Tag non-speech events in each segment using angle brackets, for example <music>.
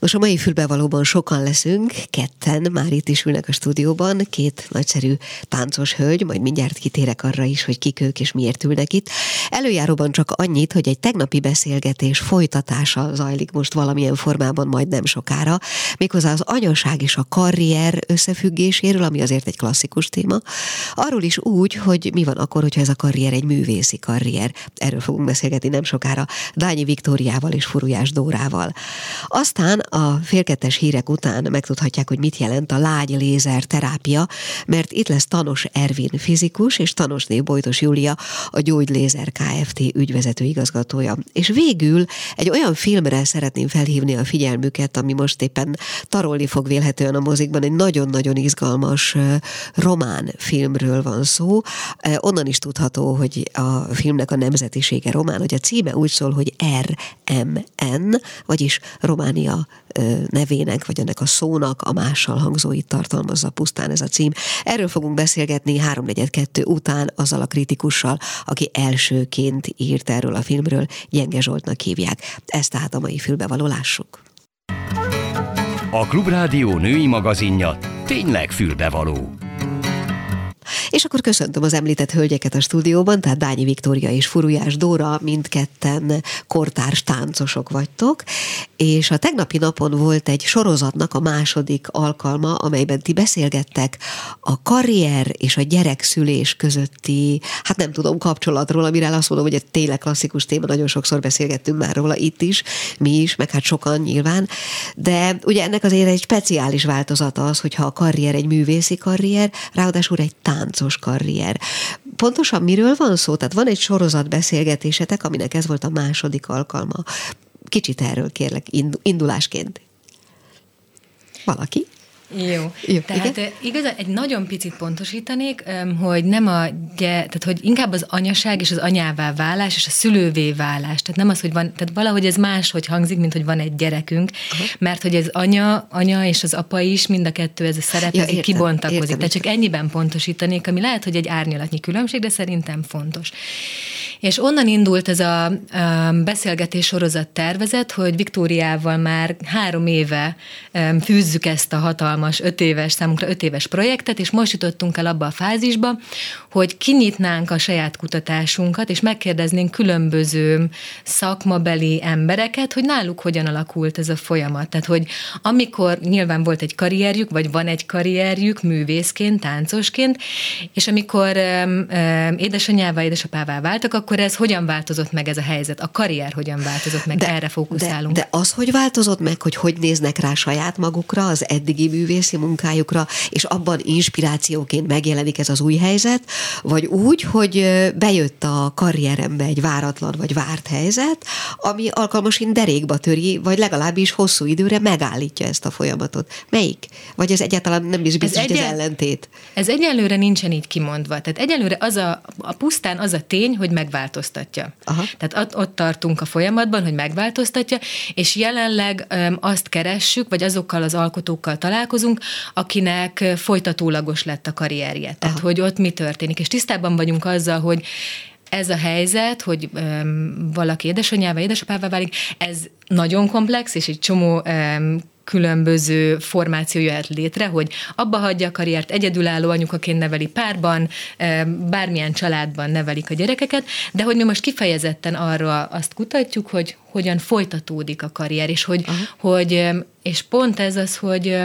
Most a mai fülbevalóban sokan leszünk, ketten már itt is ülnek a stúdióban, két nagyszerű táncos hölgy, majd mindjárt kitérek arra is, hogy kik ők és miért ülnek itt. Előjáróban csak annyit, hogy egy tegnapi beszélgetés folytatása zajlik most valamilyen formában majd nem sokára, méghozzá az anyaság és a karrier összefüggéséről, ami azért egy klasszikus téma, arról is úgy, hogy mi van akkor, hogyha ez a karrier egy művészi karrier. Erről fogunk beszélgetni nem sokára Dányi Viktóriával és Furujás Dórával. Aztán a félkettes hírek után megtudhatják, hogy mit jelent a lágy lézer terápia, mert itt lesz Tanos Ervin fizikus és Tanosné Bojtos Júlia a Gyógylézer Kft. ügyvezető igazgatója. És végül egy olyan filmre szeretném felhívni a figyelmüket, ami most éppen tarolni fog vélhetően a mozikban, egy nagyon-nagyon izgalmas román filmről van szó. Onnan is tudható, hogy a filmnek a nemzetisége román, hogy a címe úgy szól, hogy RMN, vagyis Románia nevének, vagy ennek a szónak a mással hangzóit tartalmazza pusztán ez a cím. Erről fogunk beszélgetni 3.42 után azzal a kritikussal, aki elsőként írt erről a filmről, Gyenge Zsoltnak hívják. Ezt tehát a mai fülbevaló lássuk. A Klubrádió női magazinja tényleg fülbevaló. És akkor köszöntöm az említett hölgyeket a stúdióban, tehát Dányi Viktória és Furujás Dóra, mindketten kortárs táncosok vagytok, és a tegnapi napon volt egy sorozatnak a második alkalma, amelyben ti beszélgettek a karrier és a gyerekszülés közötti, hát nem tudom, kapcsolatról, amire azt mondom, hogy egy tényleg klasszikus téma, nagyon sokszor beszélgettünk már róla itt is, mi is, meg hát sokan nyilván, de ugye ennek azért egy speciális változata az, hogyha a karrier egy művészi karrier, ráadásul egy táncos karrier. Pontosan miről van szó? Tehát van egy sorozat beszélgetésetek, aminek ez volt a második alkalma. Kicsit erről kérlek indulásként. Valaki? Jó. Jó. Tehát igen? igazán egy nagyon picit pontosítanék, hogy nem a, tehát hogy inkább az anyaság és az anyává válás és a szülővé válás. Tehát nem az, hogy van, tehát valahogy ez más, hogy hangzik, mint hogy van egy gyerekünk, Aha. mert hogy ez anya, anya és az apa is, mind a kettő ez a szerep, ja, értem, kibontakozik. Értem, Tehát csak ennyiben pontosítanék, ami lehet, hogy egy árnyalatnyi különbség, de szerintem fontos. És onnan indult ez a, beszélgetés sorozat tervezet, hogy Viktóriával már három éve fűzzük ezt a hatalmas öt éves, számunkra öt éves projektet, és most jutottunk el abba a fázisba, hogy kinyitnánk a saját kutatásunkat, és megkérdeznénk különböző szakmabeli embereket, hogy náluk hogyan alakult ez a folyamat. Tehát, hogy amikor nyilván volt egy karrierjük, vagy van egy karrierjük művészként, táncosként, és amikor um, um, édesanyjával, édesapává váltak, akkor ez hogyan változott meg ez a helyzet? A karrier hogyan változott meg? De, Erre fókuszálunk. De, de az, hogy változott meg, hogy hogy néznek rá saját magukra, az eddigi művészi munkájukra, és abban inspirációként megjelenik ez az új helyzet, vagy úgy, hogy bejött a karrierembe egy váratlan vagy várt helyzet, ami alkalmasint derékba töri, vagy legalábbis hosszú időre megállítja ezt a folyamatot. Melyik? Vagy ez egyáltalán nem is biztos, ez hogy egyen, ez ellentét? Ez egyelőre nincsen így kimondva. Tehát egyelőre az a, a pusztán az a tény, hogy megváltoztatja. Aha. Tehát ott, ott tartunk a folyamatban, hogy megváltoztatja, és jelenleg öm, azt keressük, vagy azokkal az alkotókkal találkozunk, akinek folytatólagos lett a karrierje. Tehát, Aha. hogy ott mi történik. És tisztában vagyunk azzal, hogy ez a helyzet, hogy um, valaki édesanyjával, édesapává válik, ez nagyon komplex, és egy csomó um, különböző formáció jöhet létre, hogy abba hagyja a karriert, egyedülálló anyukaként neveli párban, bármilyen családban nevelik a gyerekeket, de hogy mi most kifejezetten arra azt kutatjuk, hogy hogyan folytatódik a karrier, és hogy, hogy és pont ez az, hogy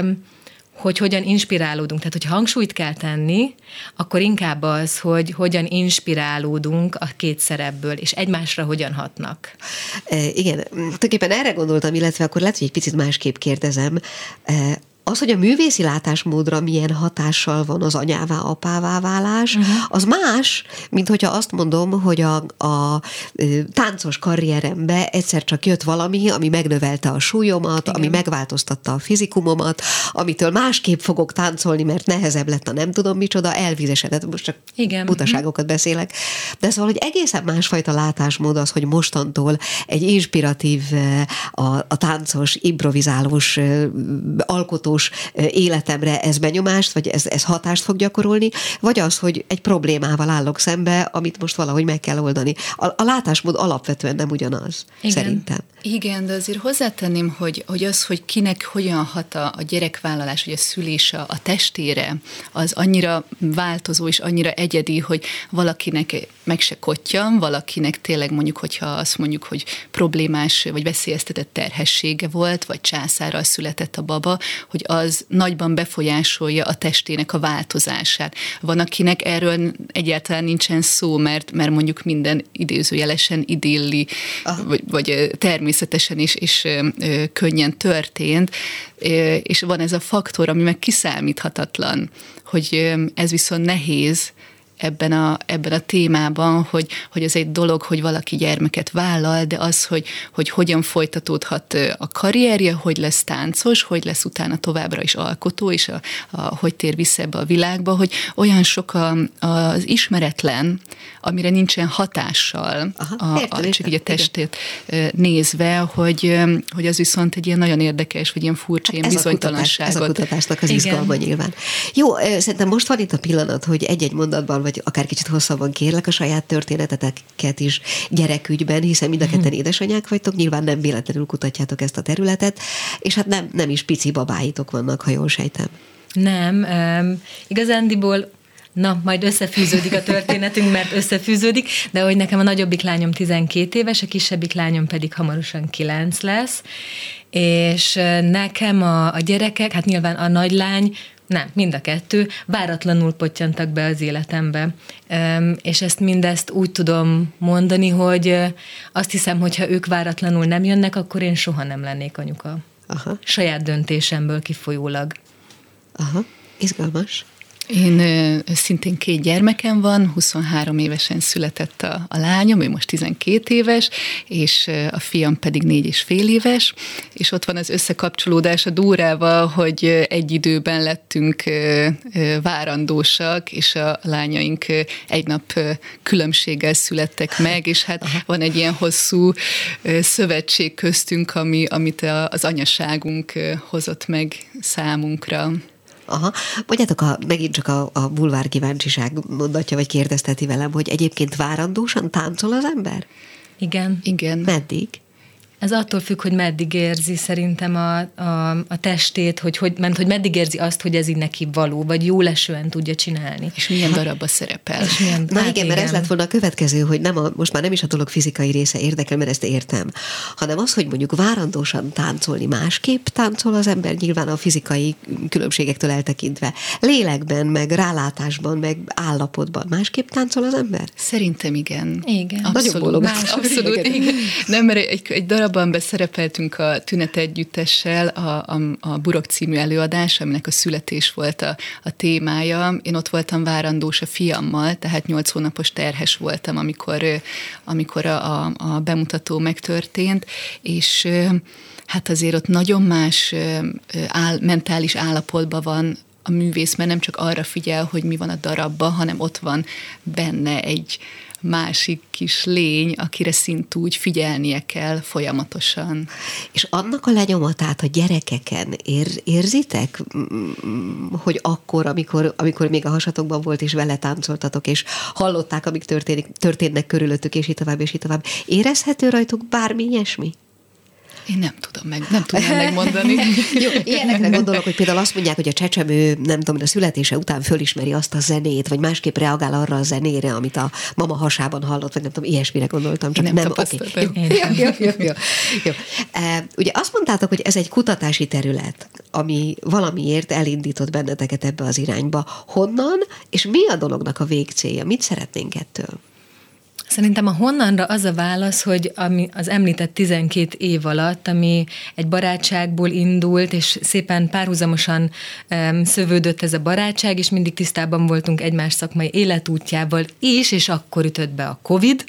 hogy hogyan inspirálódunk. Tehát, hogyha hangsúlyt kell tenni, akkor inkább az, hogy hogyan inspirálódunk a két szerepből, és egymásra hogyan hatnak. E, igen, tulajdonképpen erre gondoltam, illetve akkor lehet, hogy egy picit másképp kérdezem. E, az, hogy a művészi látásmódra milyen hatással van az anyává, apává válás, uh-huh. az más, mint hogyha azt mondom, hogy a, a táncos karrierembe egyszer csak jött valami, ami megnövelte a súlyomat, Igen. ami megváltoztatta a fizikumomat, amitől másképp fogok táncolni, mert nehezebb lett a nem tudom micsoda, elvízesedett, most csak Igen. butaságokat beszélek. De szóval, hogy egészen másfajta látásmód az, hogy mostantól egy inspiratív, a, a táncos, improvizálós, alkotós tudatos életemre ez benyomást, vagy ez, ez hatást fog gyakorolni, vagy az, hogy egy problémával állok szembe, amit most valahogy meg kell oldani. A, a látásmód alapvetően nem ugyanaz, Igen. szerintem. Igen, de azért hozzátenném, hogy, hogy az, hogy kinek hogyan hat a, a gyerekvállalás, vagy a szülés a, a testére, az annyira változó és annyira egyedi, hogy valakinek meg se kottyan, valakinek tényleg mondjuk, hogyha azt mondjuk, hogy problémás vagy veszélyeztetett terhessége volt, vagy császárral született a baba, hogy az nagyban befolyásolja a testének a változását. Van, akinek erről egyáltalán nincsen szó, mert, mert mondjuk minden idézőjelesen idilli, vagy, vagy természetesen is, és könnyen történt, és van ez a faktor, ami meg kiszámíthatatlan, hogy ez viszont nehéz, ebben a, ebben a témában, hogy, hogy ez egy dolog, hogy valaki gyermeket vállal, de az, hogy, hogy hogyan folytatódhat a karrierje, hogy lesz táncos, hogy lesz utána továbbra is alkotó, és a, a, hogy tér vissza ebbe a világba, hogy olyan sok a, az ismeretlen, amire nincsen hatással, Aha, a, értem, a, csak így a testét igen. nézve, hogy, hogy az viszont egy ilyen nagyon érdekes, vagy ilyen furcsa, hát ilyen ez bizonytalanságot. A kutatás, ez a kutatásnak az igen. izgalma nyilván. Jó, szerintem most van itt a pillanat, hogy egy-egy mondatban vagy akár kicsit hosszabban kérlek a saját történeteteket is gyerekügyben, hiszen mind a ketten mhm. édesanyák vagytok, nyilván nem véletlenül kutatjátok ezt a területet, és hát nem, nem is pici babáitok vannak, ha jól sejtem. Nem, um, igazándiból Na, majd összefűződik a történetünk, mert összefűződik, de hogy nekem a nagyobbik lányom 12 éves, a kisebbik lányom pedig hamarosan 9 lesz, és nekem a, a gyerekek, hát nyilván a nagylány nem, mind a kettő váratlanul potyantak be az életembe. És ezt mindezt úgy tudom mondani, hogy azt hiszem, hogy ha ők váratlanul nem jönnek, akkor én soha nem lennék anyuka. Aha. Saját döntésemből kifolyólag. Aha, izgalmas. Én szintén két gyermekem van, 23 évesen született a, a lányom, ő most 12 éves, és a fiam pedig négy és fél éves, és ott van az összekapcsolódás a Dórával, hogy egy időben lettünk várandósak, és a lányaink egy nap különbséggel születtek meg, és hát Aha. van egy ilyen hosszú szövetség köztünk, ami, amit az anyaságunk hozott meg számunkra. Aha. Mondjátok, a, megint csak a, a bulvár kíváncsiság mondatja, vagy kérdezteti velem, hogy egyébként várandósan táncol az ember? Igen. Igen. Meddig? Ez attól függ, hogy meddig érzi szerintem a, a, a testét, hogy, hogy, ment, hogy meddig érzi azt, hogy ez így neki való, vagy jó lesően tudja csinálni. És milyen darabba szerepel. És milyen, Na hát igen, mert ez lett volna a következő, hogy nem a, most már nem is a dolog fizikai része érdekel, mert ezt értem, hanem az, hogy mondjuk várandósan táncolni másképp táncol az ember, nyilván a fizikai különbségektől eltekintve. Lélekben, meg rálátásban, meg állapotban másképp táncol az ember? Szerintem igen. Igen. Abszolút. Más, abszolút. Igen. Nem, mert egy, egy darab darabban beszerepeltünk a Tünet Együttessel, a, a, a Burok című előadás, aminek a születés volt a, a témája. Én ott voltam várandós a fiammal, tehát nyolc hónapos terhes voltam, amikor, amikor a, a, a bemutató megtörtént, és hát azért ott nagyon más áll, mentális állapotban van a művész, mert nem csak arra figyel, hogy mi van a darabban, hanem ott van benne egy, másik kis lény, akire szintúgy figyelnie kell folyamatosan. És annak a lenyomatát a gyerekeken ér, érzitek, hogy akkor, amikor, amikor még a hasatokban volt, és vele táncoltatok, és hallották, amik történik, történnek körülöttük, és így tovább, és így tovább. Érezhető rajtuk bármi ilyesmi? Én nem tudom meg, nem tudom megmondani. <laughs> Jó, ilyenekre gondolok, hogy például azt mondják, hogy a csecsemő, nem tudom, a születése után fölismeri azt a zenét, vagy másképp reagál arra a zenére, amit a mama hasában hallott, vagy nem tudom, ilyesmire gondoltam. Csak Én nem, nem okay. jó, jó, jó, jó, jó. E, ugye azt mondtátok, hogy ez egy kutatási terület, ami valamiért elindított benneteket ebbe az irányba. Honnan, és mi a dolognak a végcélja? Mit szeretnénk ettől? Szerintem a honnanra az a válasz, hogy ami az említett 12 év alatt, ami egy barátságból indult, és szépen párhuzamosan um, szövődött ez a barátság, és mindig tisztában voltunk egymás szakmai életútjával is, és akkor ütött be a Covid,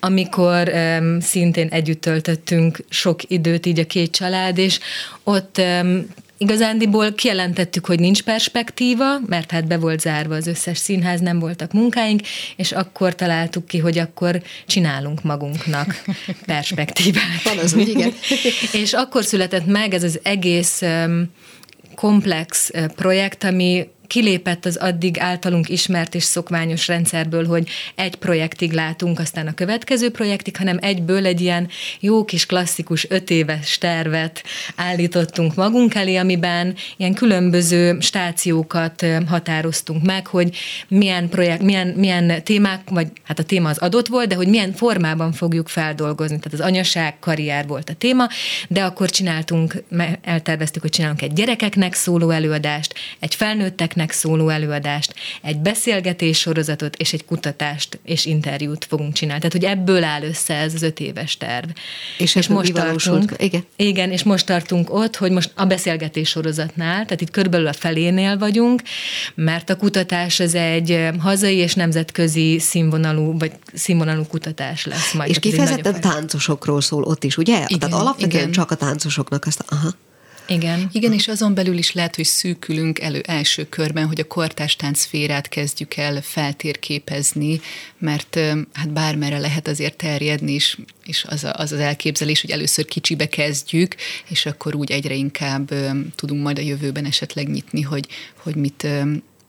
amikor um, szintén együtt töltöttünk sok időt így a két család, és ott um, Igazándiból kijelentettük, hogy nincs perspektíva, mert hát be volt zárva az összes színház, nem voltak munkáink, és akkor találtuk ki, hogy akkor csinálunk magunknak <laughs> perspektívát. Van az úgy, igen. <laughs> és akkor született meg ez az egész komplex projekt, ami kilépett az addig általunk ismert és szokványos rendszerből, hogy egy projektig látunk, aztán a következő projektig, hanem egyből egy ilyen jó kis klasszikus öt éves tervet állítottunk magunk elé, amiben ilyen különböző stációkat határoztunk meg, hogy milyen projekt, milyen, milyen témák, vagy hát a téma az adott volt, de hogy milyen formában fogjuk feldolgozni. Tehát az anyaság, karrier volt a téma, de akkor csináltunk, elterveztük, hogy csinálunk egy gyerekeknek szóló előadást, egy felnőtteknek gyerekeknek szóló előadást, egy beszélgetés sorozatot és egy kutatást és interjút fogunk csinálni. Tehát, hogy ebből áll össze ez az öt éves terv. És, és most tartunk, igen. igen, és most tartunk ott, hogy most a beszélgetés sorozatnál, tehát itt körülbelül a felénél vagyunk, mert a kutatás az egy hazai és nemzetközi színvonalú, vagy színvonalú kutatás lesz majd. És kifejezetten táncosokról szól ott is, ugye? Igen, Tehát alapvetően igen. csak a táncosoknak azt, aha. Igen. Igen, és azon belül is lehet, hogy szűkülünk elő első körben, hogy a kortástánc szférát kezdjük el feltérképezni, mert hát bármerre lehet azért terjedni, és, és az, a, az az elképzelés, hogy először kicsibe kezdjük, és akkor úgy egyre inkább tudunk majd a jövőben esetleg nyitni, hogy, hogy mit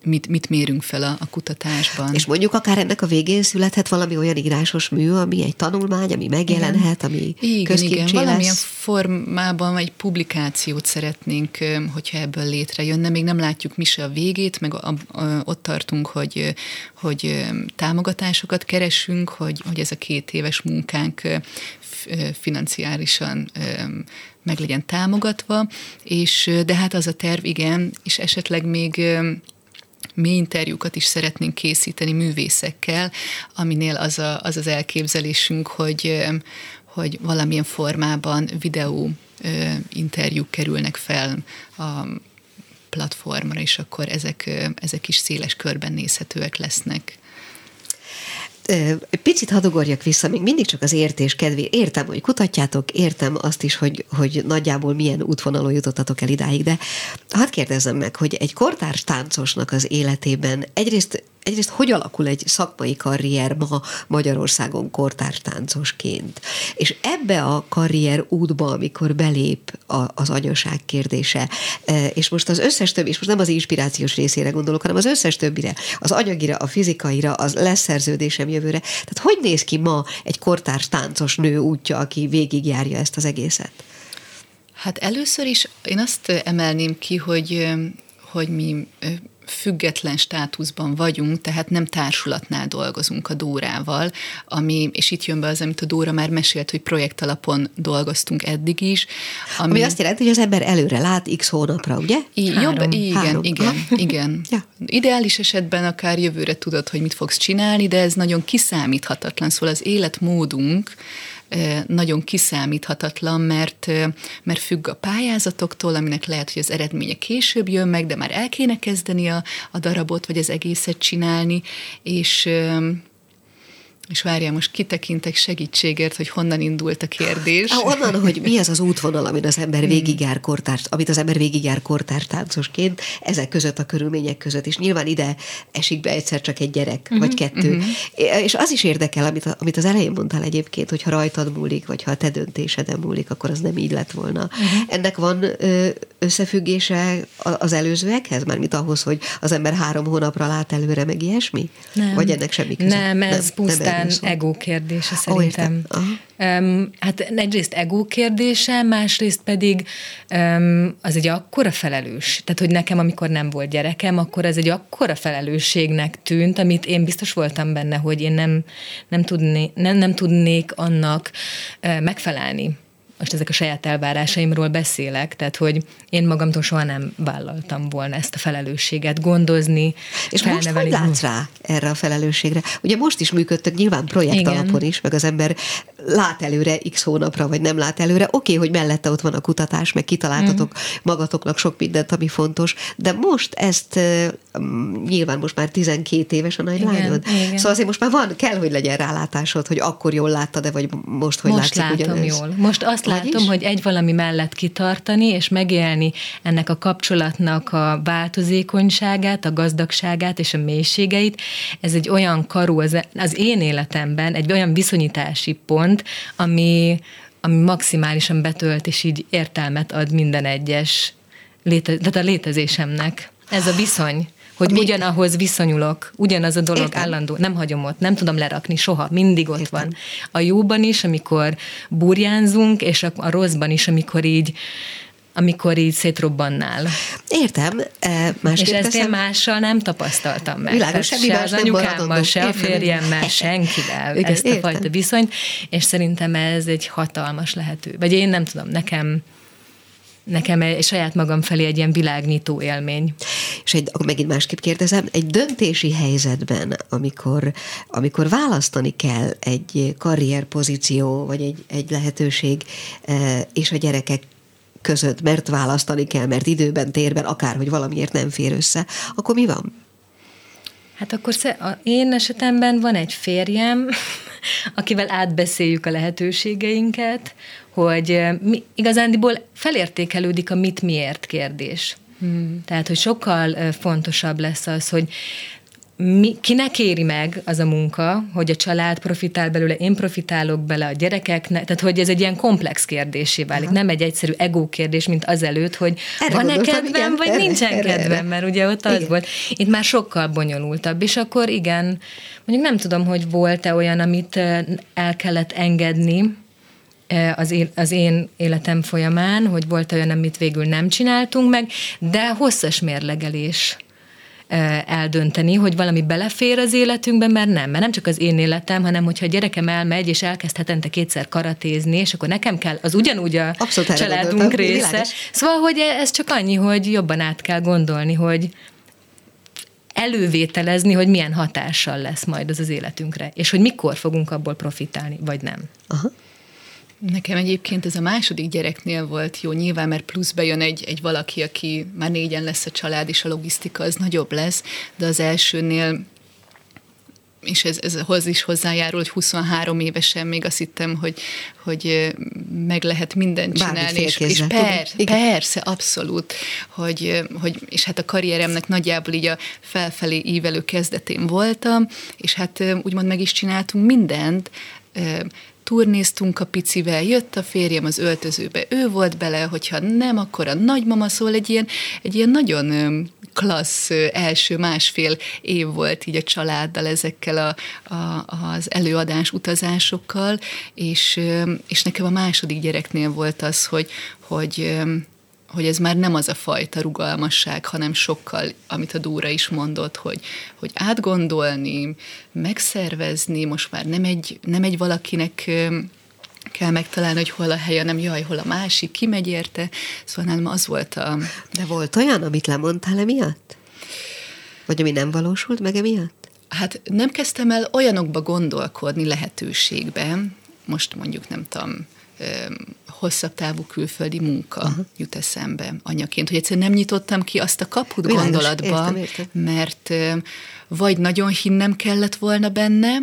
mit, mit mérünk fel a, a kutatásban. És mondjuk akár ennek a végén születhet valami olyan írásos mű, ami egy tanulmány, ami megjelenhet, ami igen, igen, valamilyen formában egy publikációt szeretnénk, hogyha ebből létrejönne. Még nem látjuk mi se a végét, meg a, a, ott tartunk, hogy, hogy támogatásokat keresünk, hogy, hogy ez a két éves munkánk financiálisan meg legyen támogatva, és de hát az a terv, igen, és esetleg még mi interjúkat is szeretnénk készíteni művészekkel, aminél az a, az, az elképzelésünk, hogy, hogy valamilyen formában videó interjúk kerülnek fel a platformra, és akkor ezek, ezek is széles körben nézhetőek lesznek picit hadogorjak vissza, még mindig csak az értés kedvé. Értem, hogy kutatjátok, értem azt is, hogy, hogy nagyjából milyen útvonalon jutottatok el idáig, de hadd kérdezzem meg, hogy egy kortárs táncosnak az életében egyrészt egyrészt hogy alakul egy szakmai karrier ma Magyarországon kortártáncosként? És ebbe a karrier útba, amikor belép a, az anyaság kérdése, e, és most az összes többi, és most nem az inspirációs részére gondolok, hanem az összes többire, az anyagire, a fizikaira, az leszerződésem jövőre. Tehát hogy néz ki ma egy kortárs táncos nő útja, aki végigjárja ezt az egészet? Hát először is én azt emelném ki, hogy hogy mi független státuszban vagyunk, tehát nem társulatnál dolgozunk a Dórával, ami, és itt jön be az, amit a Dóra már mesélt, hogy projekt alapon dolgoztunk eddig is. Ami, ami azt jelenti, hogy az ember előre lát x hónapra, ugye? I, Három. Jobb, igen, Három. igen, <laughs> igen. ja. Ideális esetben akár jövőre tudod, hogy mit fogsz csinálni, de ez nagyon kiszámíthatatlan, szóval az életmódunk, nagyon kiszámíthatatlan, mert, mert függ a pályázatoktól, aminek lehet, hogy az eredménye később jön meg, de már el kéne kezdeni a, a darabot, vagy az egészet csinálni, és és várjál, most kitekintek segítségért, hogy honnan indult a kérdés. Ah, onnan, hogy mi az az útvonal, amit az ember hmm. végigjár kortárs, amit az ember végigjár kortártáncosként, ezek között a körülmények között, és nyilván ide esik be egyszer csak egy gyerek, uh-huh, vagy kettő. Uh-huh. És az is érdekel, amit, amit az elején mondtál egyébként, hogy ha rajtad múlik, vagy ha a te döntéseden múlik, akkor az nem így lett volna. Uh-huh. Ennek van összefüggése az előzőekhez, mármint ahhoz, hogy az ember három hónapra lát előre, meg ilyesmi? Nem. Vagy ennek semmi köze? Nem, ez nem, pusztán nem ego kérdése szerintem. Um, hát egyrészt ego kérdése, másrészt pedig um, az egy akkora felelős. Tehát, hogy nekem, amikor nem volt gyerekem, akkor ez egy akkora felelősségnek tűnt, amit én biztos voltam benne, hogy én nem, nem, tudné, nem, nem tudnék annak uh, megfelelni most ezek a saját elvárásaimról beszélek, tehát hogy én magamtól soha nem vállaltam volna ezt a felelősséget gondozni, És most hogy látsz rá erre a felelősségre? Ugye most is működtök nyilván projekt Igen. alapon is, meg az ember lát előre x hónapra, vagy nem lát előre. Oké, okay, hogy mellette ott van a kutatás, meg kitaláltatok mm. magatoknak sok mindent, ami fontos, de most ezt nyilván most már 12 éves a nagylányod. Szóval azért most már van, kell, hogy legyen rálátásod, hogy akkor jól láttad-e, vagy most, hogy most látszik látom ugyanez. jól. Most azt látom, hogy egy valami mellett kitartani, és megélni ennek a kapcsolatnak a változékonyságát, a gazdagságát és a mélységeit, ez egy olyan karu az, az én életemben, egy olyan viszonyítási pont, ami, ami maximálisan betölt, és így értelmet ad minden egyes léte, tehát a létezésemnek. Ez a viszony hogy Mi? ugyanahoz viszonyulok, ugyanaz a dolog Értem. állandó, nem hagyom ott, nem tudom lerakni soha, mindig ott Értem. van. A jóban is, amikor burjánzunk, és a, a rosszban is, amikor így amikor így szétrobbannál. Értem. E, és ezt én mással nem tapasztaltam meg. Világos, semmi se az anyukámmal, se a férjemmel, senkivel Igen, ezt a értem. fajta viszonyt, és szerintem ez egy hatalmas lehető. Vagy én nem tudom, nekem nekem egy, saját magam felé egy ilyen világnyitó élmény. És egy, akkor megint másképp kérdezem, egy döntési helyzetben, amikor, amikor választani kell egy karrierpozíció, vagy egy, egy lehetőség e, és a gyerekek között, mert választani kell, mert időben, térben, akárhogy valamiért nem fér össze, akkor mi van? Hát akkor én esetemben van egy férjem, <laughs> akivel átbeszéljük a lehetőségeinket, hogy mi, igazándiból felértékelődik a mit miért kérdés. Hmm. Tehát, hogy sokkal fontosabb lesz az, hogy mi, kinek éri meg az a munka, hogy a család profitál belőle, én profitálok bele a gyerekeknek, tehát hogy ez egy ilyen komplex kérdésé válik, Aha. nem egy egyszerű ego kérdés, mint azelőtt, hogy van-e kedvem, igen, vagy erre, nincsen erre, kedvem, erre. mert ugye ott az igen. volt. Itt már sokkal bonyolultabb, és akkor igen, mondjuk nem tudom, hogy volt-e olyan, amit el kellett engedni, az én, az én életem folyamán, hogy volt olyan, amit végül nem csináltunk meg, de hosszas mérlegelés eldönteni, hogy valami belefér az életünkbe, mert nem. Mert nem csak az én életem, hanem hogyha a gyerekem elmegy, és elkezd hetente kétszer karatézni, és akkor nekem kell, az ugyanúgy a Abszolút családunk része. Világos. Szóval, hogy ez csak annyi, hogy jobban át kell gondolni, hogy elővételezni, hogy milyen hatással lesz majd az az életünkre, és hogy mikor fogunk abból profitálni, vagy nem. Aha. Nekem egyébként ez a második gyereknél volt jó, nyilván, mert plusz bejön egy, egy valaki, aki már négyen lesz a család, és a logisztika az nagyobb lesz, de az elsőnél és ez, ez hoz is hozzájárul, hogy 23 évesen még azt hittem, hogy, hogy meg lehet mindent csinálni. És, és per, persze, abszolút, hogy, hogy, és hát a karrieremnek nagyjából így a felfelé ívelő kezdetén voltam, és hát úgymond meg is csináltunk mindent, turnéztunk a picivel, jött a férjem az öltözőbe, ő volt bele, hogyha nem, akkor a nagymama szól, egy ilyen, egy ilyen nagyon klassz első másfél év volt így a családdal ezekkel a, a, az előadás utazásokkal, és, és nekem a második gyereknél volt az, hogy, hogy hogy ez már nem az a fajta rugalmasság, hanem sokkal, amit a Dúra is mondott, hogy, hogy átgondolni, megszervezni, most már nem egy, nem egy valakinek kell megtalálni, hogy hol a helye, nem jaj, hol a másik, ki megy érte. Szóval nem az volt a... De volt olyan, amit lemondtál emiatt? Vagy ami nem valósult meg emiatt? Hát nem kezdtem el olyanokba gondolkodni lehetőségben, most mondjuk nem tudom, hosszabb távú külföldi munka uh-huh. jut eszembe anyaként, hogy egyszerűen nem nyitottam ki azt a kaput Világos, gondolatba, értem, értem. mert vagy nagyon hinnem kellett volna benne,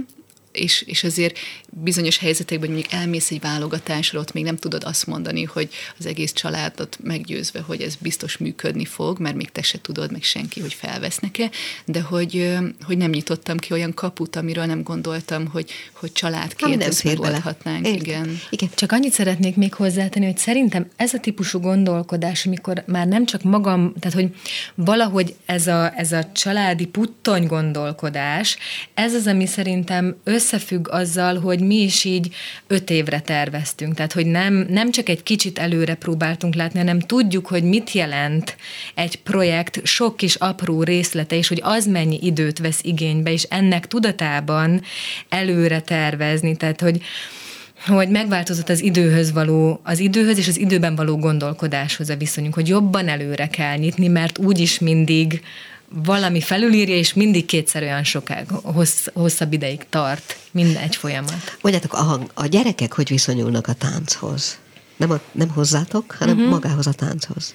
és, és azért bizonyos helyzetekben, mondjuk elmész egy válogatásra, ott még nem tudod azt mondani, hogy az egész családot meggyőzve, hogy ez biztos működni fog, mert még te se tudod, meg senki, hogy felvesznek-e, de hogy, hogy nem nyitottam ki olyan kaput, amiről nem gondoltam, hogy, hogy családként ezt megoldhatnánk. Igen. Igen. Csak annyit szeretnék még hozzátenni, hogy szerintem ez a típusú gondolkodás, amikor már nem csak magam, tehát hogy valahogy ez a, ez a családi puttony gondolkodás, ez az, ami szerintem összefügg azzal, hogy mi is így öt évre terveztünk. Tehát, hogy nem, nem csak egy kicsit előre próbáltunk látni, hanem tudjuk, hogy mit jelent egy projekt sok kis apró részlete, és hogy az mennyi időt vesz igénybe, és ennek tudatában előre tervezni. Tehát, hogy hogy megváltozott az időhöz való, az időhöz és az időben való gondolkodáshoz a viszonyunk, hogy jobban előre kell nyitni, mert úgyis mindig valami felülírja, és mindig kétszer olyan sokáig, hossz, hosszabb ideig tart minden egy folyamat. Mondjátok, a, a gyerekek hogy viszonyulnak a tánchoz? Nem, a, nem hozzátok, hanem uh-huh. magához a tánchoz.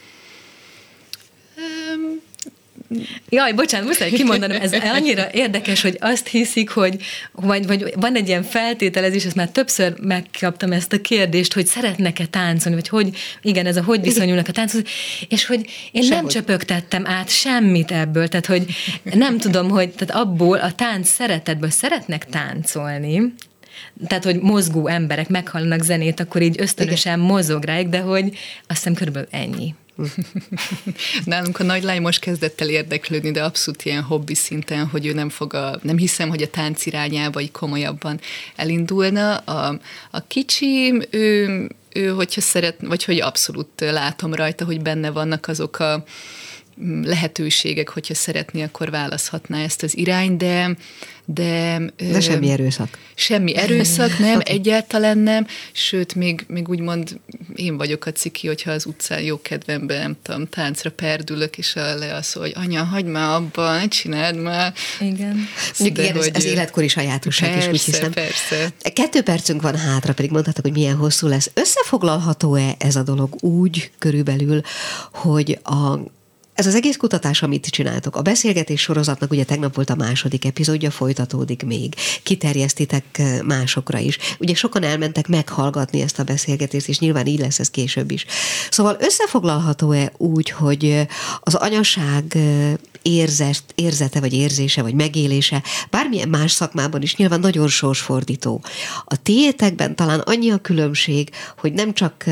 Jaj, bocsánat, muszáj kimondanom, ez annyira érdekes, hogy azt hiszik, hogy vagy, vagy van egy ilyen feltételezés, ezt már többször megkaptam ezt a kérdést, hogy szeretnek-e táncolni, vagy hogy, igen, ez a hogy viszonyulnak a tánchoz, és hogy én Sehogy. nem csöpögtettem át semmit ebből, tehát hogy nem tudom, hogy tehát abból a tánc szeretetből szeretnek táncolni, tehát, hogy mozgó emberek meghallanak zenét, akkor így ösztönösen Igen. mozog rájuk, de hogy azt hiszem körülbelül ennyi. <laughs> Nálunk a nagylány most kezdett el érdeklődni, de abszolút ilyen hobbi szinten, hogy ő nem fog a, nem hiszem, hogy a tánc irányába így komolyabban elindulna. A, a kicsi, ő, ő, hogyha szeret, vagy hogy abszolút látom rajta, hogy benne vannak azok a lehetőségek, hogyha szeretné, akkor választhatná ezt az irányt, de de... De semmi erőszak. Semmi erőszak, nem, okay. <laughs> egyáltalán nem, sőt, még, még úgymond én vagyok a ciki, hogyha az utcán jó kedvemben, nem tudom, táncra perdülök, és a le az, hogy anya, hagyd már abba, ne csináld már. Igen. De igen, hogy, ez, ez életkori sajátosság persze, is, úgy hiszem. Persze. Kettő percünk van hátra, pedig mondhatok, hogy milyen hosszú lesz. Összefoglalható-e ez a dolog úgy körülbelül, hogy a ez az egész kutatás, amit csináltok, a beszélgetés sorozatnak ugye tegnap volt a második epizódja, folytatódik még. Kiterjesztitek eh, másokra is. Ugye sokan elmentek meghallgatni ezt a beszélgetést, és nyilván így lesz ez később is. Szóval összefoglalható-e úgy, hogy eh, az anyaság eh, érzest, érzete, vagy érzése, vagy megélése, bármilyen más szakmában is nyilván nagyon sorsfordító. A tiétekben talán annyi a különbség, hogy nem csak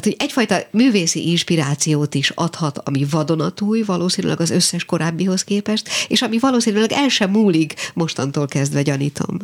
tehát, hogy egyfajta művészi inspirációt is adhat, ami vadonatúj, valószínűleg az összes korábbihoz képest, és ami valószínűleg el sem múlik mostantól kezdve, gyanítom.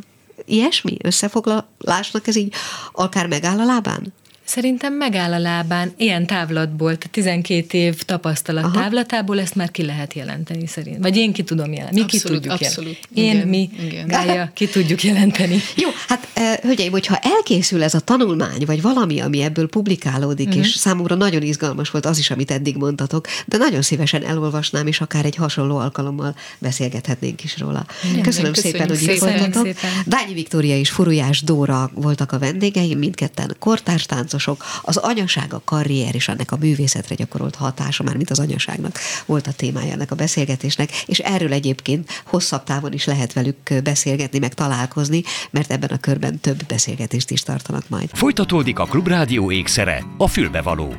Ilyesmi összefoglalásnak ez így akár megáll a lábán? Szerintem megáll a lábán ilyen távlatból, tehát 12 év tapasztalat Aha. távlatából ezt már ki lehet jelenteni szerint. Vagy én ki tudom jelenteni. Mi abszolút, ki tudjuk abszolút. Én, igen, mi, igen. Gája, ki tudjuk jelenteni. <laughs> Jó, hát hölgyeim, hogyha elkészül ez a tanulmány, vagy valami, ami ebből publikálódik, uh-huh. és számomra nagyon izgalmas volt az is, amit eddig mondtatok, de nagyon szívesen elolvasnám, és akár egy hasonló alkalommal beszélgethetnénk is róla. Igen, köszönöm szépen, hogy itt voltatok. Dányi Viktória és Furujás Dóra voltak a vendégeim, mindketten kortárs táncosok, az anyaság, a karrier és ennek a művészetre gyakorolt hatása, már mint az anyaságnak volt a témája ennek a beszélgetésnek, és erről egyébként hosszabb távon is lehet velük beszélgetni, meg találkozni, mert ebben a körben több beszélgetést is tartanak majd. Folytatódik a Klubrádió ékszere, a fülbevaló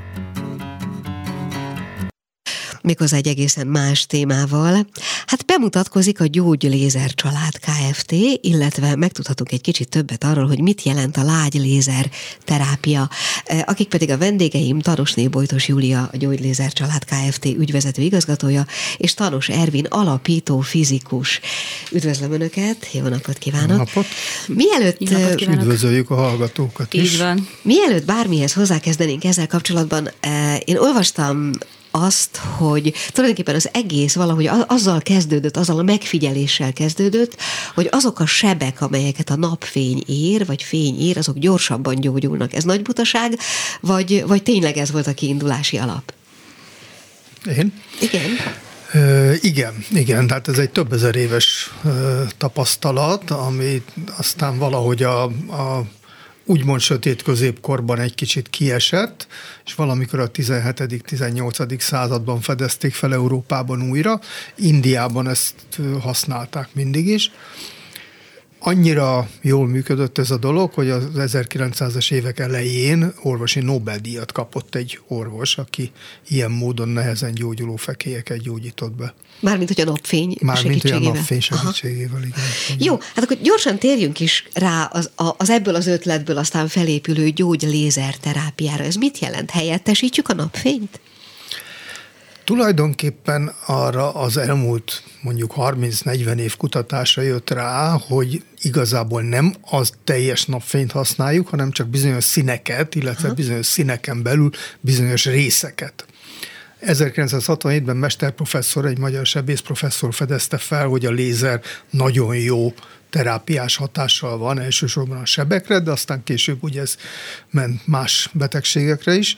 méghozzá egy egészen más témával. Hát bemutatkozik a Gyógylézer Család Kft., illetve megtudhatunk egy kicsit többet arról, hogy mit jelent a lágy lézer terápia. Eh, akik pedig a vendégeim, Tanosné Bojtos Júlia, a Gyógylézer Család Kft. ügyvezető igazgatója, és Tanos Ervin, alapító fizikus. Üdvözlöm Önöket, jó napot kívánok! Jó napot! Mielőtt, jó napot kívánok. Üdvözöljük a hallgatókat is. Így van. Mielőtt bármihez hozzákezdenénk ezzel kapcsolatban, eh, én olvastam azt, hogy tulajdonképpen az egész valahogy azzal kezdődött, azzal a megfigyeléssel kezdődött, hogy azok a sebek, amelyeket a napfény ér, vagy fény ér, azok gyorsabban gyógyulnak. Ez nagy butaság, vagy, vagy tényleg ez volt a kiindulási alap? Én? Igen. Ö, igen, igen, tehát ez egy több ezer éves ö, tapasztalat, ami aztán valahogy a, a úgymond sötét középkorban egy kicsit kiesett, és valamikor a 17.-18. században fedezték fel Európában újra. Indiában ezt használták mindig is annyira jól működött ez a dolog, hogy az 1900-es évek elején orvosi Nobel-díjat kapott egy orvos, aki ilyen módon nehezen gyógyuló fekélyeket gyógyított be. Mármint, hogy a napfény Mármint, hogy a napfény segítségével, igen, igen. Jó, hát akkor gyorsan térjünk is rá az, az ebből az ötletből aztán felépülő gyógylézer terápiára. Ez mit jelent? Helyettesítjük a napfényt? Tulajdonképpen arra az elmúlt mondjuk 30-40 év kutatása jött rá, hogy igazából nem az teljes napfényt használjuk, hanem csak bizonyos színeket, illetve Aha. bizonyos színeken belül bizonyos részeket. 1967-ben mesterprofesszor, egy magyar sebész professzor fedezte fel, hogy a lézer nagyon jó terápiás hatással van, elsősorban a sebekre, de aztán később ugye ez ment más betegségekre is,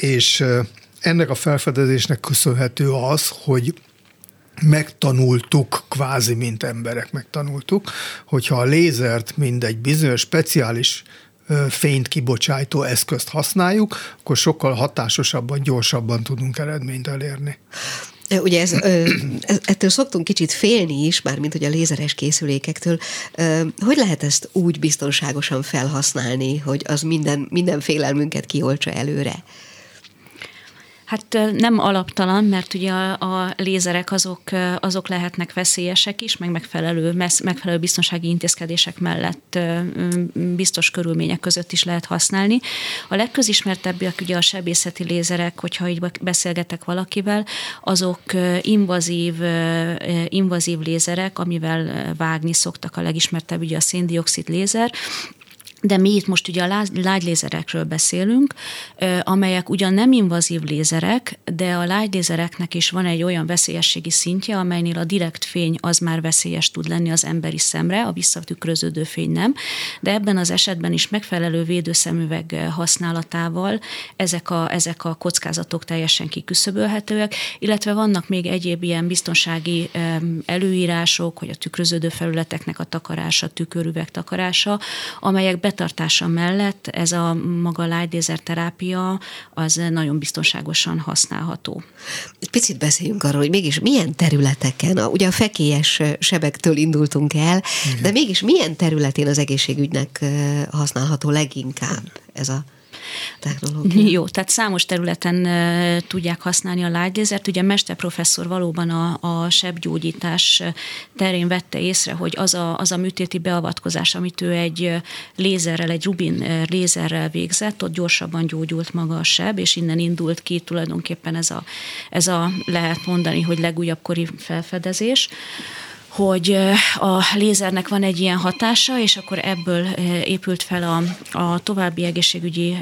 és ennek a felfedezésnek köszönhető az, hogy megtanultuk, kvázi mint emberek megtanultuk, hogyha a lézert mint egy bizonyos speciális fényt kibocsájtó eszközt használjuk, akkor sokkal hatásosabban, gyorsabban tudunk eredményt elérni. Ugye ez, ettől szoktunk kicsit félni is, mármint hogy a lézeres készülékektől. Hogy lehet ezt úgy biztonságosan felhasználni, hogy az minden, minden félelmünket kioltsa előre? Hát nem alaptalan, mert ugye a, a lézerek azok, azok lehetnek veszélyesek is, meg megfelelő, megfelelő biztonsági intézkedések mellett biztos körülmények között is lehet használni. A legközismertebbek ugye a sebészeti lézerek, hogyha így beszélgetek valakivel, azok invazív, invazív lézerek, amivel vágni szoktak a legismertebb ugye a széndiokszid lézer, de mi itt most ugye a lágylézerekről beszélünk, amelyek ugyan nem invazív lézerek, de a lágylézereknek is van egy olyan veszélyességi szintje, amelynél a direkt fény az már veszélyes tud lenni az emberi szemre, a visszatükröződő fény nem, de ebben az esetben is megfelelő védőszemüveg használatával ezek a, ezek a kockázatok teljesen kiküszöbölhetőek, illetve vannak még egyéb ilyen biztonsági előírások, hogy a tükröződő felületeknek a takarása, tükörüveg takarása, amelyek betartása mellett ez a maga lágylézer terápia az nagyon biztonságosan használható. Egy picit beszéljünk arról, hogy mégis milyen területeken, a, ugye a fekélyes sebektől indultunk el, Igen. de mégis milyen területén az egészségügynek használható leginkább ez a technológia. Jó, tehát számos területen tudják használni a lágylézert. Ugye a mesterprofesszor valóban a, a sebgyógyítás terén vette észre, hogy az a, az a műtéti beavatkozás, amit ő egy lézerrel, egy rubin lézerrel végzett, ott gyorsabban gyógyult maga a seb, és innen indult ki tulajdonképpen ez a, ez a lehet mondani, hogy legújabb kori felfedezés hogy a lézernek van egy ilyen hatása, és akkor ebből épült fel a, a további egészségügyi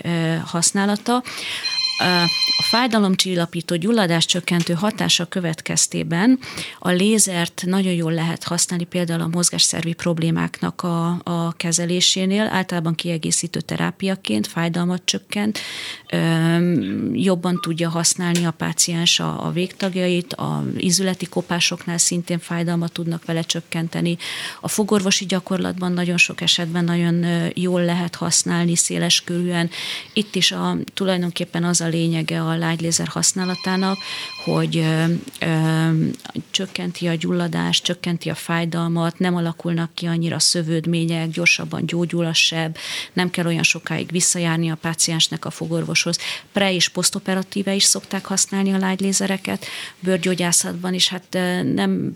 használata. A fájdalomcsillapító gyulladás csökkentő hatása következtében a lézert nagyon jól lehet használni például a mozgásszervi problémáknak a, a kezelésénél, általában kiegészítő terápiaként, fájdalmat csökkent, jobban tudja használni a páciens a, a végtagjait, a izületi kopásoknál szintén fájdalmat tudnak vele csökkenteni. A fogorvosi gyakorlatban nagyon sok esetben nagyon jól lehet használni széleskörűen. Itt is a, tulajdonképpen az a a lényege a lágylézer használatának, hogy ö, ö, csökkenti a gyulladást, csökkenti a fájdalmat, nem alakulnak ki annyira szövődmények, gyorsabban gyógyul a seb, nem kell olyan sokáig visszajárni a páciensnek a fogorvoshoz. Pre- és posztoperatíve is szokták használni a lágylézereket, bőrgyógyászatban is, hát nem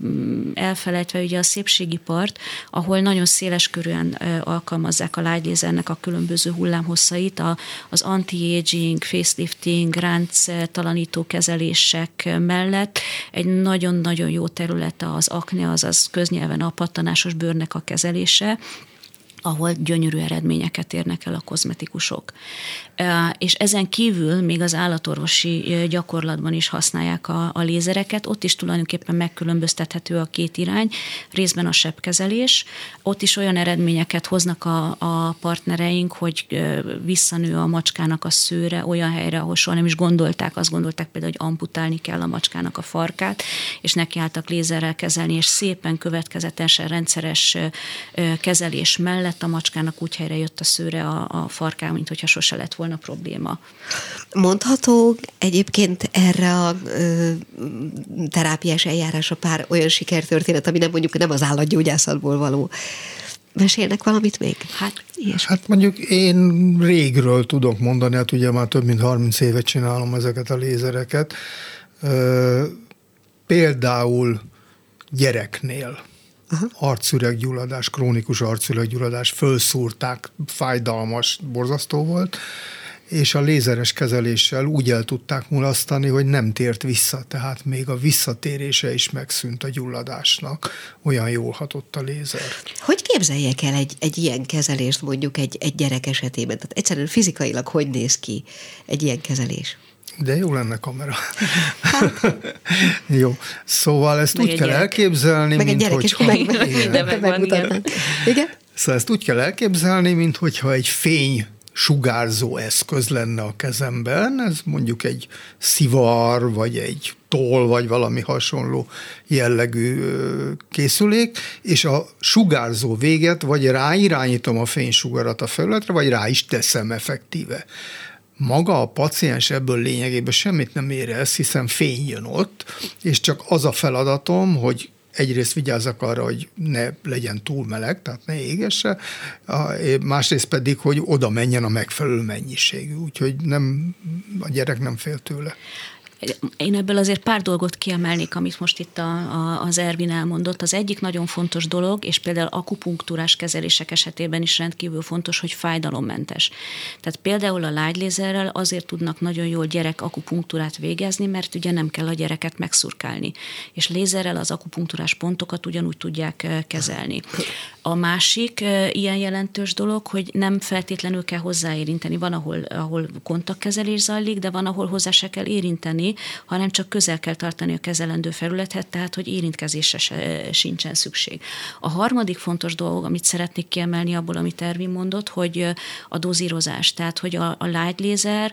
elfelejtve ugye a szépségipart, ahol nagyon széles körűen alkalmazzák a lágylézernek a különböző hullámhosszait, az anti-aging, facelift lifting, ránc talanító kezelések mellett. Egy nagyon-nagyon jó terület az akne, azaz köznyelven a pattanásos bőrnek a kezelése, ahol gyönyörű eredményeket érnek el a kozmetikusok. És ezen kívül még az állatorvosi gyakorlatban is használják a, a lézereket, ott is tulajdonképpen megkülönböztethető a két irány, részben a sebkezelés, ott is olyan eredményeket hoznak a, a partnereink, hogy visszanő a macskának a szőre olyan helyre, ahol soha nem is gondolták, azt gondolták például, hogy amputálni kell a macskának a farkát, és nekiálltak lézerrel kezelni, és szépen következetesen rendszeres kezelés mellett lett a macskának úgy helyre jött a szőre a, a farká, mint hogyha sose lett volna probléma. Mondható egyébként erre a ö, terápiás eljárásra pár olyan sikertörténet, ami nem mondjuk nem az állatgyógyászatból való. Mesélnek valamit még? Hát, hát mondjuk én régről tudok mondani, hát ugye már több mint 30 évet csinálom ezeket a lézereket. Ö, például gyereknél Aha. arcüreggyulladás, krónikus arcüreggyulladás, fölszúrták, fájdalmas, borzasztó volt, és a lézeres kezeléssel úgy el tudták mulasztani, hogy nem tért vissza, tehát még a visszatérése is megszűnt a gyulladásnak. Olyan jól hatott a lézer. Hogy képzeljek el egy, egy ilyen kezelést mondjuk egy, egy gyerek esetében? Tehát egyszerűen fizikailag hogy néz ki egy ilyen kezelés? De jó lenne kamera. jó. Szóval ezt meg úgy kell gyerek. elképzelni, meg mint hogy... Meg, meg, igen. De meg igen. igen? Szóval ezt úgy kell elképzelni, mint hogyha egy fény sugárzó eszköz lenne a kezemben, ez mondjuk egy szivar, vagy egy toll, vagy valami hasonló jellegű készülék, és a sugárzó véget vagy ráirányítom a fénysugarat a felületre, vagy rá is teszem effektíve maga a paciens ebből lényegében semmit nem érez, hiszen fény jön ott, és csak az a feladatom, hogy egyrészt vigyázzak arra, hogy ne legyen túl meleg, tehát ne égesse, másrészt pedig, hogy oda menjen a megfelelő mennyiségű, úgyhogy nem, a gyerek nem fél tőle. Én ebből azért pár dolgot kiemelnék, amit most itt a, a, az Ervin elmondott. Az egyik nagyon fontos dolog, és például akupunktúrás kezelések esetében is rendkívül fontos, hogy fájdalommentes. Tehát például a lágylézerrel azért tudnak nagyon jól gyerek akupunktúrát végezni, mert ugye nem kell a gyereket megszurkálni. És lézerrel az akupunktúrás pontokat ugyanúgy tudják kezelni. A másik ilyen jelentős dolog, hogy nem feltétlenül kell hozzáérinteni. Van, ahol, ahol kontaktkezelés zajlik, de van, ahol hozzá se kell érinteni, hanem csak közel kell tartani a kezelendő felületet, tehát hogy érintkezésre se, sincsen szükség. A harmadik fontos dolog, amit szeretnék kiemelni abból, amit Ervin mondott, hogy a dozírozás, tehát hogy a, a light laser,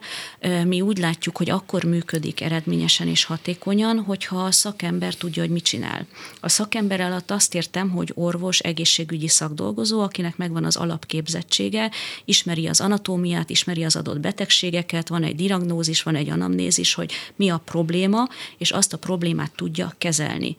mi úgy látjuk, hogy akkor működik eredményesen és hatékonyan, hogyha a szakember tudja, hogy mit csinál. A szakember alatt azt értem, hogy orvos, egészségügyi szakdolgozó, akinek megvan az alapképzettsége, ismeri az anatómiát, ismeri az adott betegségeket, van egy diagnózis, van egy anamnézis, hogy mi a probléma, és azt a problémát tudja kezelni.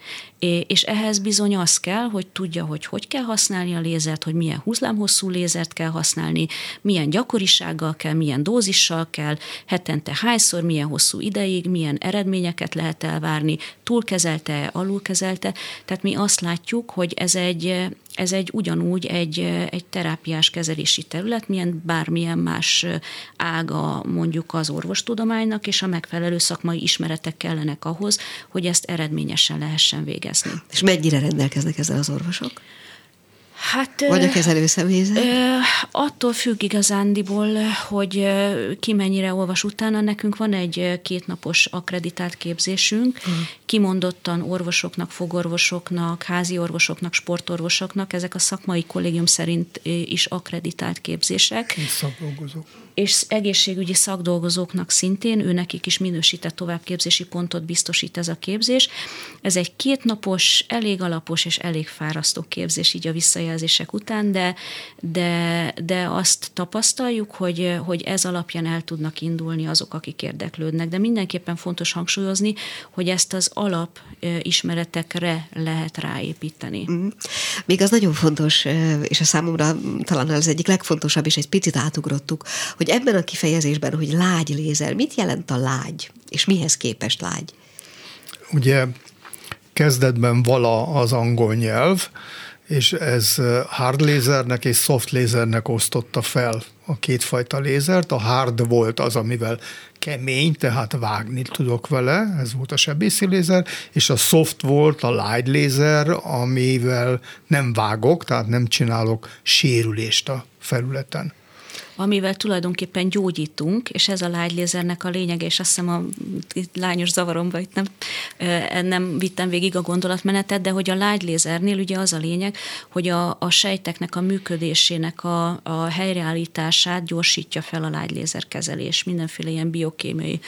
És ehhez bizony az kell, hogy tudja, hogy hogy kell használni a lézert, hogy milyen húzlámhosszú lézert kell használni, milyen gyakorisággal kell, milyen dózissal kell, hetente hányszor, milyen hosszú ideig, milyen eredményeket lehet elvárni, túlkezelte, alulkezelte. Tehát mi azt látjuk, hogy ez egy, ez egy ugyanúgy egy, egy terápiás kezelési terület, milyen bármilyen más ága mondjuk az orvostudománynak, és a megfelelő szakmai ismeretek kellenek ahhoz, hogy ezt eredményesen lehessen végezni. És mennyire rendelkeznek ezzel az orvosok? Hát, Vagy a kezelő személyzet? Attól függ igazándiból, hogy ki mennyire olvas utána. Nekünk van egy kétnapos akreditált képzésünk, hmm. kimondottan orvosoknak, fogorvosoknak, házi orvosoknak, sportorvosoknak, ezek a szakmai kollégium szerint is akreditált képzések. És szakdolgozók és egészségügyi szakdolgozóknak szintén, ő nekik is minősített továbbképzési pontot biztosít ez a képzés. Ez egy kétnapos, elég alapos és elég fárasztó képzés így a visszajelzések után, de, de, de azt tapasztaljuk, hogy, hogy ez alapján el tudnak indulni azok, akik érdeklődnek. De mindenképpen fontos hangsúlyozni, hogy ezt az alap ismeretekre lehet ráépíteni. Mm. Még az nagyon fontos, és a számomra talán az egyik legfontosabb, és egy picit átugrottuk, hogy hogy ebben a kifejezésben, hogy lágy lézer, mit jelent a lágy, és mihez képest lágy? Ugye kezdetben vala az angol nyelv, és ez hard lézernek és soft lézernek osztotta fel a kétfajta lézert. A hard volt az, amivel kemény, tehát vágni tudok vele, ez volt a sebészi lézer, és a soft volt a light lézer, amivel nem vágok, tehát nem csinálok sérülést a felületen amivel tulajdonképpen gyógyítunk, és ez a lágylézernek a lényege, és azt hiszem a lányos zavaromba itt nem, nem vittem végig a gondolatmenetet, de hogy a lágylézernél ugye az a lényeg, hogy a, a sejteknek a működésének a, a helyreállítását gyorsítja fel a lágylézer kezelés, mindenféle ilyen biokémiai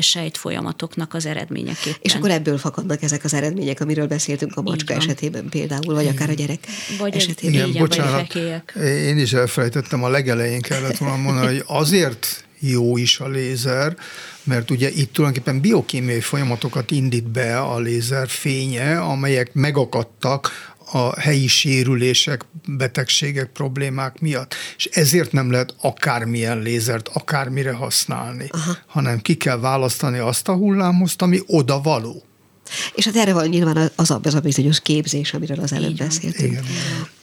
sejtfolyamatoknak az eredményeképpen. És akkor ebből fakadnak ezek az eredmények, amiről beszéltünk a macska esetében például, vagy akár a gyerek vagy esetében. Igen, bocsánat, én is elfelejtettem, a legelején kellett kellett volna mondani, hogy azért jó is a lézer, mert ugye itt tulajdonképpen biokémiai folyamatokat indít be a lézer fénye, amelyek megakadtak a helyi sérülések, betegségek, problémák miatt. És ezért nem lehet akármilyen lézert akármire használni, Aha. hanem ki kell választani azt a hullámhozt, ami oda való. És hát erre van nyilván az a, az a bizonyos képzés, amiről az előbb beszéltünk. Igen.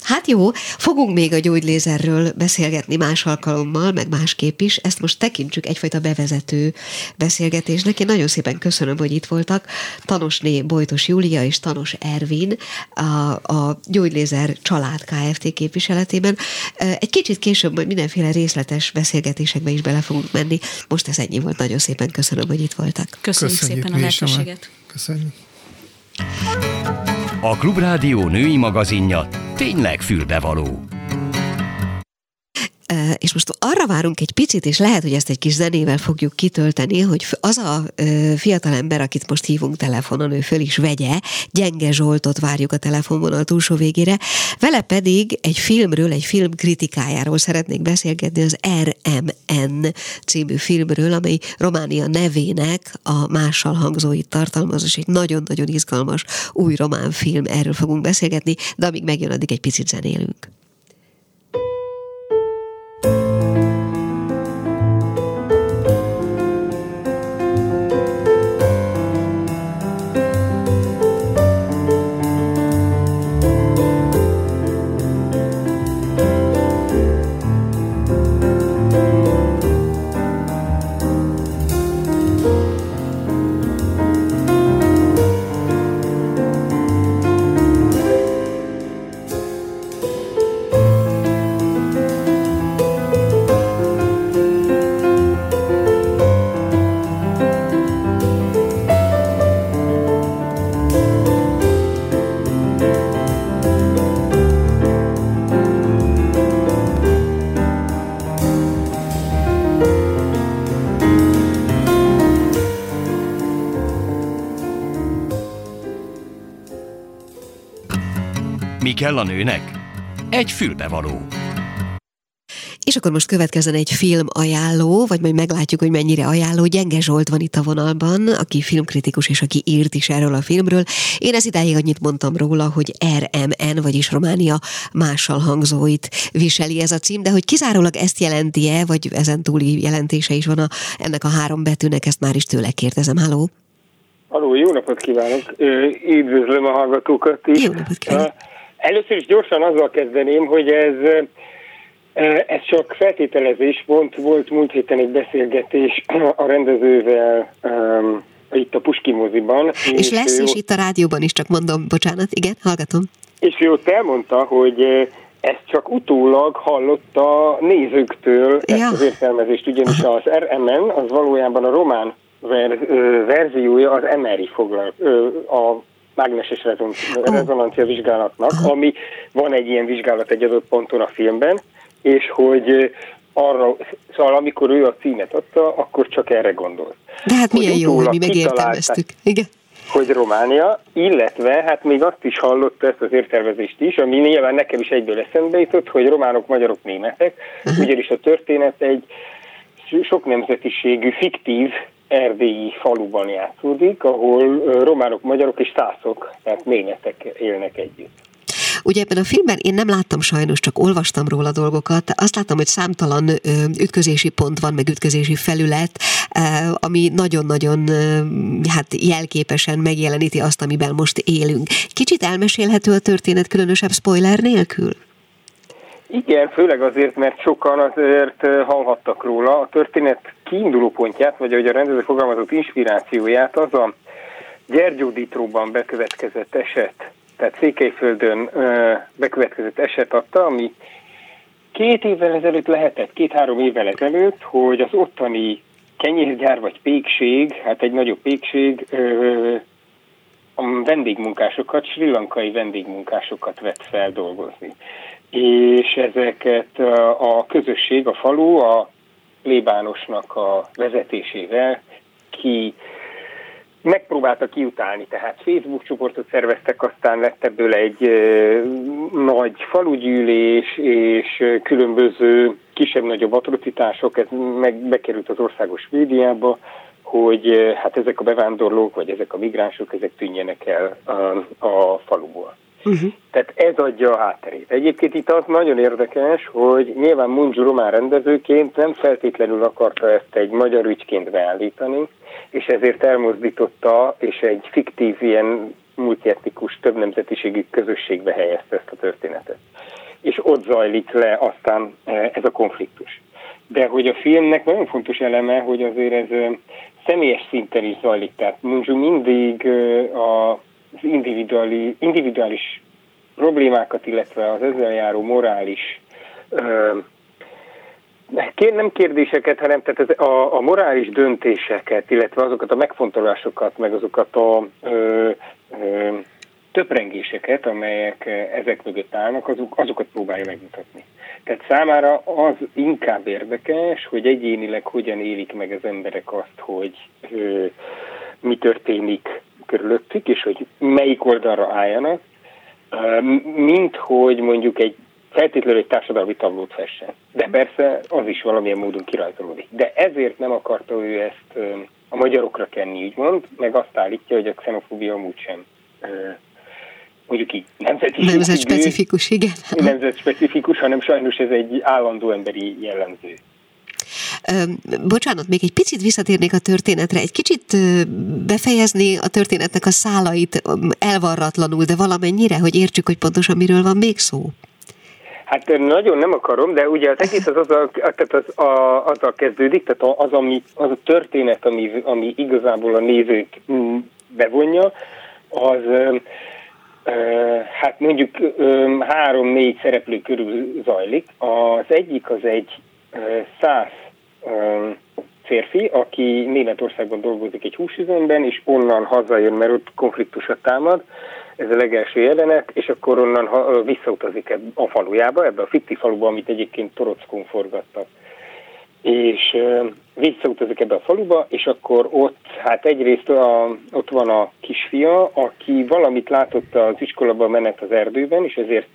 Hát jó, fogunk még a gyógylézerről beszélgetni más alkalommal, meg másképp is. Ezt most tekintsük egyfajta bevezető beszélgetésnek. Én nagyon szépen köszönöm, hogy itt voltak. Tanosné Bojtos Júlia és Tanos Ervin a, a Gyógylézer Család Kft. képviseletében. Egy kicsit később majd mindenféle részletes beszélgetésekbe is bele fogunk menni. Most ez ennyi volt. Nagyon szépen köszönöm, hogy itt voltak. Köszönjük, Köszönjük szépen a lehetőséget. Köszönjük. A Klubrádió női magazinja tényleg fülbevaló. És most arra várunk egy picit, és lehet, hogy ezt egy kis zenével fogjuk kitölteni, hogy az a fiatalember, akit most hívunk telefonon, ő föl is vegye, Gyenge Zsoltot várjuk a telefonvonal túlsó végére, vele pedig egy filmről, egy film kritikájáról szeretnék beszélgetni, az RMN című filmről, amely Románia nevének a mással hangzóit tartalmaz, és egy nagyon-nagyon izgalmas új román film, erről fogunk beszélgetni, de amíg megjön, addig egy picit zenélünk. Kell a nőnek? Egy fülbevaló. És akkor most következzen egy film ajánló, vagy majd meglátjuk, hogy mennyire ajánló. Gyenge Zsolt van itt a vonalban, aki filmkritikus és aki írt is erről a filmről. Én ez idáig annyit mondtam róla, hogy RMN, vagyis Románia mással hangzóit viseli ez a cím, de hogy kizárólag ezt jelenti-e, vagy ezen túli jelentése is van a, ennek a három betűnek, ezt már is tőle kérdezem. Halló? Halló, jó napot kívánok! Üdvözlöm a hallgatókat is. Jó napot kívánok! Először is gyorsan azzal kezdeném, hogy ez ez csak feltételezés, volt, volt múlt héten egy beszélgetés a rendezővel um, itt a Puski moziban. És, és lesz is itt a rádióban is, csak mondom, bocsánat, igen, hallgatom. És ő ott elmondta, hogy ezt csak utólag hallotta nézőktől, ja. ezt az értelmezést, ugyanis az RMN az valójában a román ver, verziója az MRI foglal, a mágneses rezonancia vizsgálatnak, ami van egy ilyen vizsgálat egy adott ponton a filmben, és hogy arra, szóval amikor ő a címet adta, akkor csak erre gondolt. De hát milyen jó, hogy mi megértelmeztük. Igen hogy Románia, illetve hát még azt is hallotta ezt az értelmezést is, ami nyilván nekem is egyből eszembe jutott, hogy románok, magyarok, németek, uh-huh. ugyanis a történet egy sok nemzetiségű, fiktív erdélyi faluban játszódik, ahol románok, magyarok és szászok, tehát németek élnek együtt. Ugye ebben a filmben én nem láttam sajnos, csak olvastam róla dolgokat. Azt láttam, hogy számtalan ütközési pont van, meg ütközési felület, ami nagyon-nagyon hát jelképesen megjeleníti azt, amiben most élünk. Kicsit elmesélhető a történet különösebb spoiler nélkül? Igen, főleg azért, mert sokan azért hallhattak róla. A történet kiinduló pontját, vagy ahogy a rendező fogalmazott inspirációját, az a Gyergyódítróban bekövetkezett eset tehát Székelyföldön bekövetkezett eset adta, ami két évvel ezelőtt lehetett, két-három évvel ezelőtt, hogy az ottani kenyérgyár vagy pékség, hát egy nagyobb pékség, a vendégmunkásokat, sri lankai vendégmunkásokat vett fel dolgozni. És ezeket a közösség, a falu a plébánosnak a vezetésével ki megpróbáltak kiutálni, tehát Facebook csoportot szerveztek, aztán lett ebből egy nagy falugyűlés, és különböző kisebb-nagyobb atrocitások, ez meg bekerült az országos médiába, hogy hát ezek a bevándorlók, vagy ezek a migránsok, ezek tűnjenek el a, a faluból. Uh-huh. Tehát ez adja a hátterét. Egyébként itt az nagyon érdekes, hogy nyilván Munzsu román rendezőként nem feltétlenül akarta ezt egy magyar ügyként beállítani, és ezért elmozdította, és egy fiktív ilyen multietnikus, több nemzetiségű közösségbe helyezte ezt a történetet. És ott zajlik le aztán e, ez a konfliktus. De hogy a filmnek nagyon fontos eleme, hogy azért ez e, személyes szinten is zajlik. Tehát Munzsu mindig e, az individuális, individuális problémákat, illetve az ezzel járó morális nem kérdéseket, hanem tehát ez a, a morális döntéseket, illetve azokat a megfontolásokat, meg azokat a ö, ö, töprengéseket, amelyek ezek mögött állnak, azok, azokat próbálja megmutatni. Tehát számára az inkább érdekes, hogy egyénileg hogyan élik meg az emberek azt, hogy ö, mi történik körülöttük, és hogy melyik oldalra álljanak, mint hogy mondjuk egy feltétlenül egy társadalmi tablót fessen. De persze az is valamilyen módon kirajzolódik. De ezért nem akarta ő ezt a magyarokra kenni, úgymond, meg azt állítja, hogy a xenofóbia amúgy sem mondjuk így nemzeti Nemzet specifikus, igen. Nemzet specifikus, hanem sajnos ez egy állandó emberi jellemző. Bocsánat, még egy picit visszatérnék a történetre, egy kicsit befejezni a történetnek a szálait elvarratlanul, de valamennyire, hogy értsük, hogy pontosan miről van még szó. Hát nagyon nem akarom, de ugye az egész az azzal, tehát az, a, azzal kezdődik, tehát az, ami, az a történet, ami, ami igazából a nézőt mm, bevonja, az hát mondjuk három-négy szereplő körül zajlik. Az egyik az egy száz férfi, aki Németországban dolgozik egy húsüzemben, és onnan hazajön, mert ott konfliktusat támad, ez a legelső jelenet, és akkor onnan visszautazik a falujába, ebbe a fiktív faluba, amit egyébként Torockon forgattak. és visszautazik ebbe a faluba, és akkor ott, hát egyrészt a, ott van a kisfia, aki valamit látott az iskolaban menet az erdőben, és ezért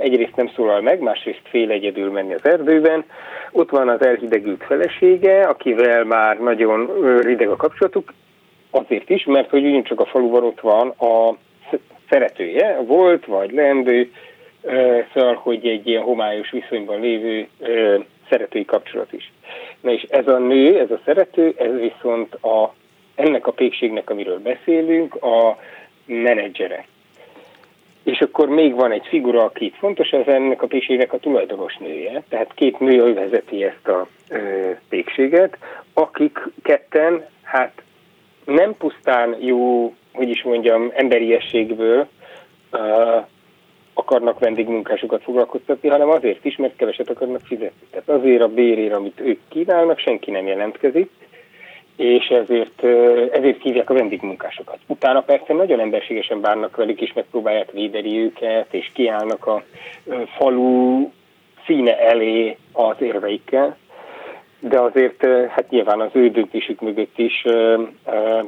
egyrészt nem szólal meg, másrészt fél egyedül menni az erdőben. Ott van az elhidegült felesége, akivel már nagyon rideg a kapcsolatuk, azért is, mert hogy ugyancsak a faluban ott van a szeretője, volt vagy leendő, szóval, hogy egy ilyen homályos viszonyban lévő szeretői kapcsolat is. Na és ez a nő, ez a szerető, ez viszont a, ennek a pékségnek, amiről beszélünk, a menedzsere. És akkor még van egy figura, aki fontos, ez ennek a pékségnek a tulajdonos nője. Tehát két nő vezeti ezt a ö, pékséget, akik ketten, hát nem pusztán jó, hogy is mondjam, emberiességből uh, akarnak vendégmunkásokat foglalkoztatni, hanem azért is, mert keveset akarnak fizetni. Tehát azért a bérért, amit ők kínálnak, senki nem jelentkezik, és ezért, ezért hívják a vendégmunkásokat. Utána persze nagyon emberségesen bánnak velük, és megpróbálják védeni őket, és kiállnak a falu színe elé az érveikkel, de azért hát nyilván az ő döntésük mögött is,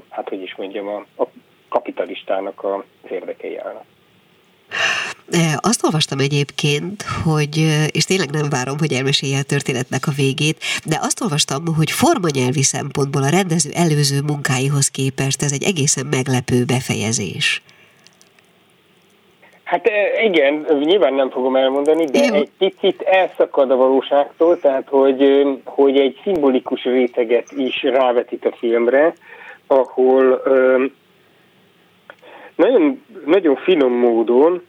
hát hogy is mondjam, a, kapitalistának az érdekei állnak. Azt olvastam egyébként, hogy, és tényleg nem várom, hogy elmesélje a történetnek a végét, de azt olvastam, hogy formanyelvi szempontból a rendező előző munkáihoz képest ez egy egészen meglepő befejezés. Hát igen, nyilván nem fogom elmondani, de Jó. egy picit elszakad a valóságtól, tehát hogy, hogy egy szimbolikus réteget is rávetít a filmre, ahol nagyon, nagyon finom módon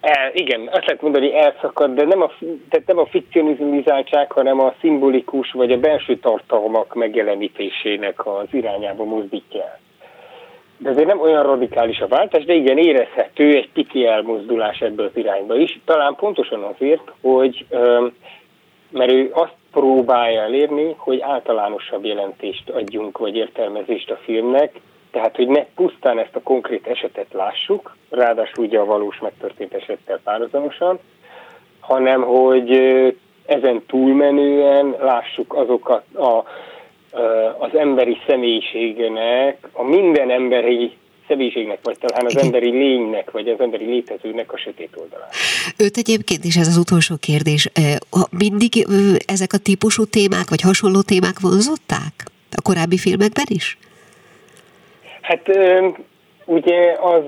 el, igen, azt lehet mondani, elszakad, de nem a, tehát nem a fikcionizáltság, hanem a szimbolikus vagy a belső tartalmak megjelenítésének az irányába mozdítja el. De azért nem olyan radikális a váltás, de igen, érezhető egy piki elmozdulás ebből az irányba is. Talán pontosan azért, hogy mert ő azt próbálja elérni, hogy általánosabb jelentést adjunk, vagy értelmezést a filmnek, tehát, hogy ne pusztán ezt a konkrét esetet lássuk, ráadásul ugye a valós megtörtént esettel párhuzamosan, hanem hogy ezen túlmenően lássuk azokat a, az emberi személyiségnek, a minden emberi személyiségnek, vagy talán az emberi lénynek, vagy az emberi létezőnek a sötét oldalán. Őt egyébként is ez az utolsó kérdés. Mindig ezek a típusú témák, vagy hasonló témák vonzották? A korábbi filmekben is? Hát ugye az,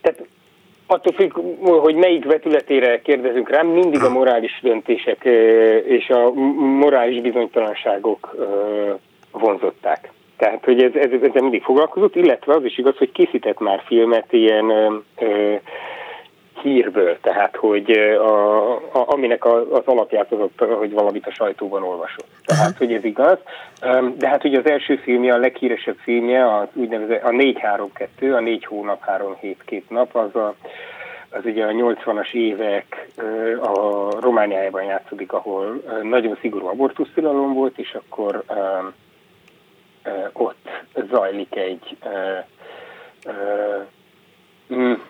tehát attól függ, hogy melyik vetületére kérdezünk rám, mindig a morális döntések és a morális bizonytalanságok vonzották. Tehát, hogy ez, ez, ezzel mindig foglalkozott, illetve az is igaz, hogy készített már filmet ilyen hírből, tehát hogy a, a, aminek a, az alapját az ott, hogy valamit a sajtóban olvasott. Tehát, hogy ez igaz. De hát ugye az első filmje, a leghíresebb filmje, az úgynevezett a 4-3-2, a 4 hónap, 3 hét, 2 nap, az a az ugye a 80-as évek a Romániájában játszódik, ahol nagyon szigorú abortusztilalom volt, és akkor ott zajlik egy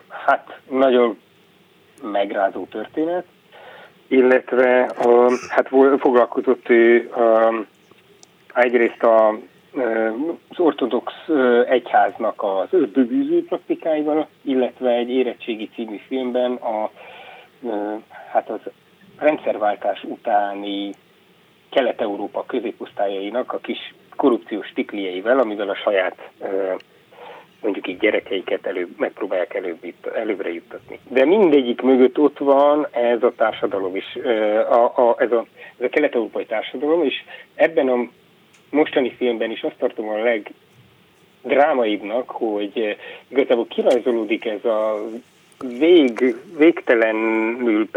hát nagyon megrázó történet, illetve a, hát foglalkozott ő egyrészt a, az ortodox egyháznak az ördögűző praktikáival, illetve egy érettségi című filmben a, hát az rendszerváltás utáni Kelet-Európa középosztályainak a kis korrupciós tiklieivel, amivel a saját mondjuk így gyerekeiket előbb, megpróbálják előbb, előbbre juttatni. De mindegyik mögött ott van ez a társadalom is, a, a, ez, a, ez a kelet-európai társadalom, és ebben a mostani filmben is azt tartom a legdrámaibbnak, hogy igazából kirajzolódik ez a vég, végtelenül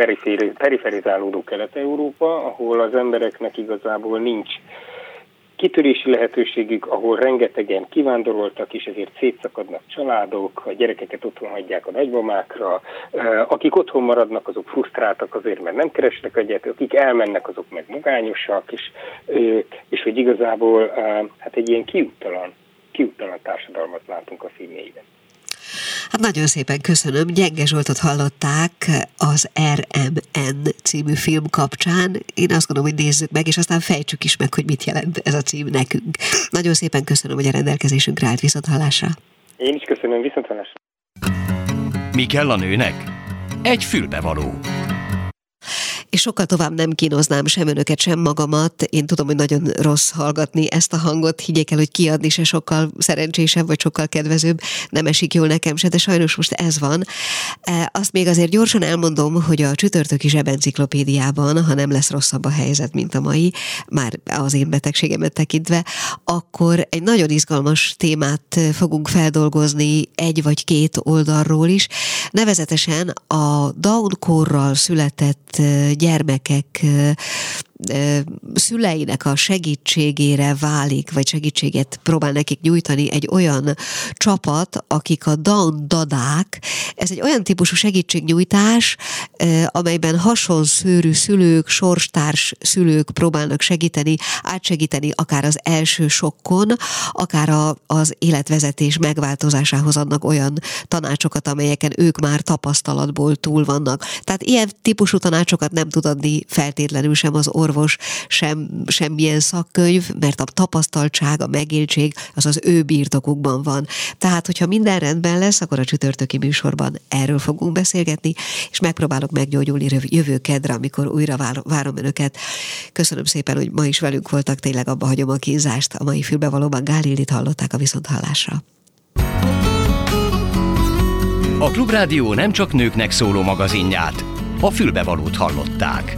periferizálódó Kelet-Európa, ahol az embereknek igazából nincs kitörési lehetőségük, ahol rengetegen kivándoroltak, és ezért szétszakadnak családok, a gyerekeket otthon hagyják a nagymamákra, akik otthon maradnak, azok frusztráltak azért, mert nem keresnek egyet, akik elmennek, azok meg magányosak, és, és hogy igazából hát egy ilyen kiúttalan, kiúttalan társadalmat látunk a filmjeiben. Hát nagyon szépen köszönöm. Gyenge Zsoltot hallották az RMN című film kapcsán. Én azt gondolom, hogy nézzük meg, és aztán fejtsük is meg, hogy mit jelent ez a cím nekünk. Nagyon szépen köszönöm, hogy a rendelkezésünkre állt viszont hallásra. Én is köszönöm, viszont hallásra. Mi kell a nőnek? Egy fülbevaló és sokkal tovább nem kínoznám sem önöket, sem magamat. Én tudom, hogy nagyon rossz hallgatni ezt a hangot, higgyék el, hogy kiadni se sokkal szerencsésebb, vagy sokkal kedvezőbb, nem esik jól nekem se, de sajnos most ez van. E, azt még azért gyorsan elmondom, hogy a csütörtöki zsebenciklopédiában, ha nem lesz rosszabb a helyzet, mint a mai, már az én betegségemet tekintve, akkor egy nagyon izgalmas témát fogunk feldolgozni egy vagy két oldalról is, nevezetesen a Down-korral született gyermekek szüleinek a segítségére válik, vagy segítséget próbál nekik nyújtani egy olyan csapat, akik a Down Dadák. Ez egy olyan típusú segítségnyújtás, amelyben hasonszőrű szülők, sorstárs szülők próbálnak segíteni, átsegíteni akár az első sokkon, akár a, az életvezetés megváltozásához adnak olyan tanácsokat, amelyeken ők már tapasztalatból túl vannak. Tehát ilyen típusú tanácsokat nem tud adni feltétlenül sem az orvos, orvos, sem, semmilyen szakkönyv, mert a tapasztaltság, a megéltség az az ő birtokukban van. Tehát, hogyha minden rendben lesz, akkor a csütörtöki műsorban erről fogunk beszélgetni, és megpróbálok meggyógyulni jövő kedre, amikor újra várom önöket. Köszönöm szépen, hogy ma is velünk voltak, tényleg abba hagyom a kínzást. A mai fülbevalóban Gálilit hallották a viszonthallásra. A Klubrádió nem csak nőknek szóló magazinját, a fülbevalót hallották.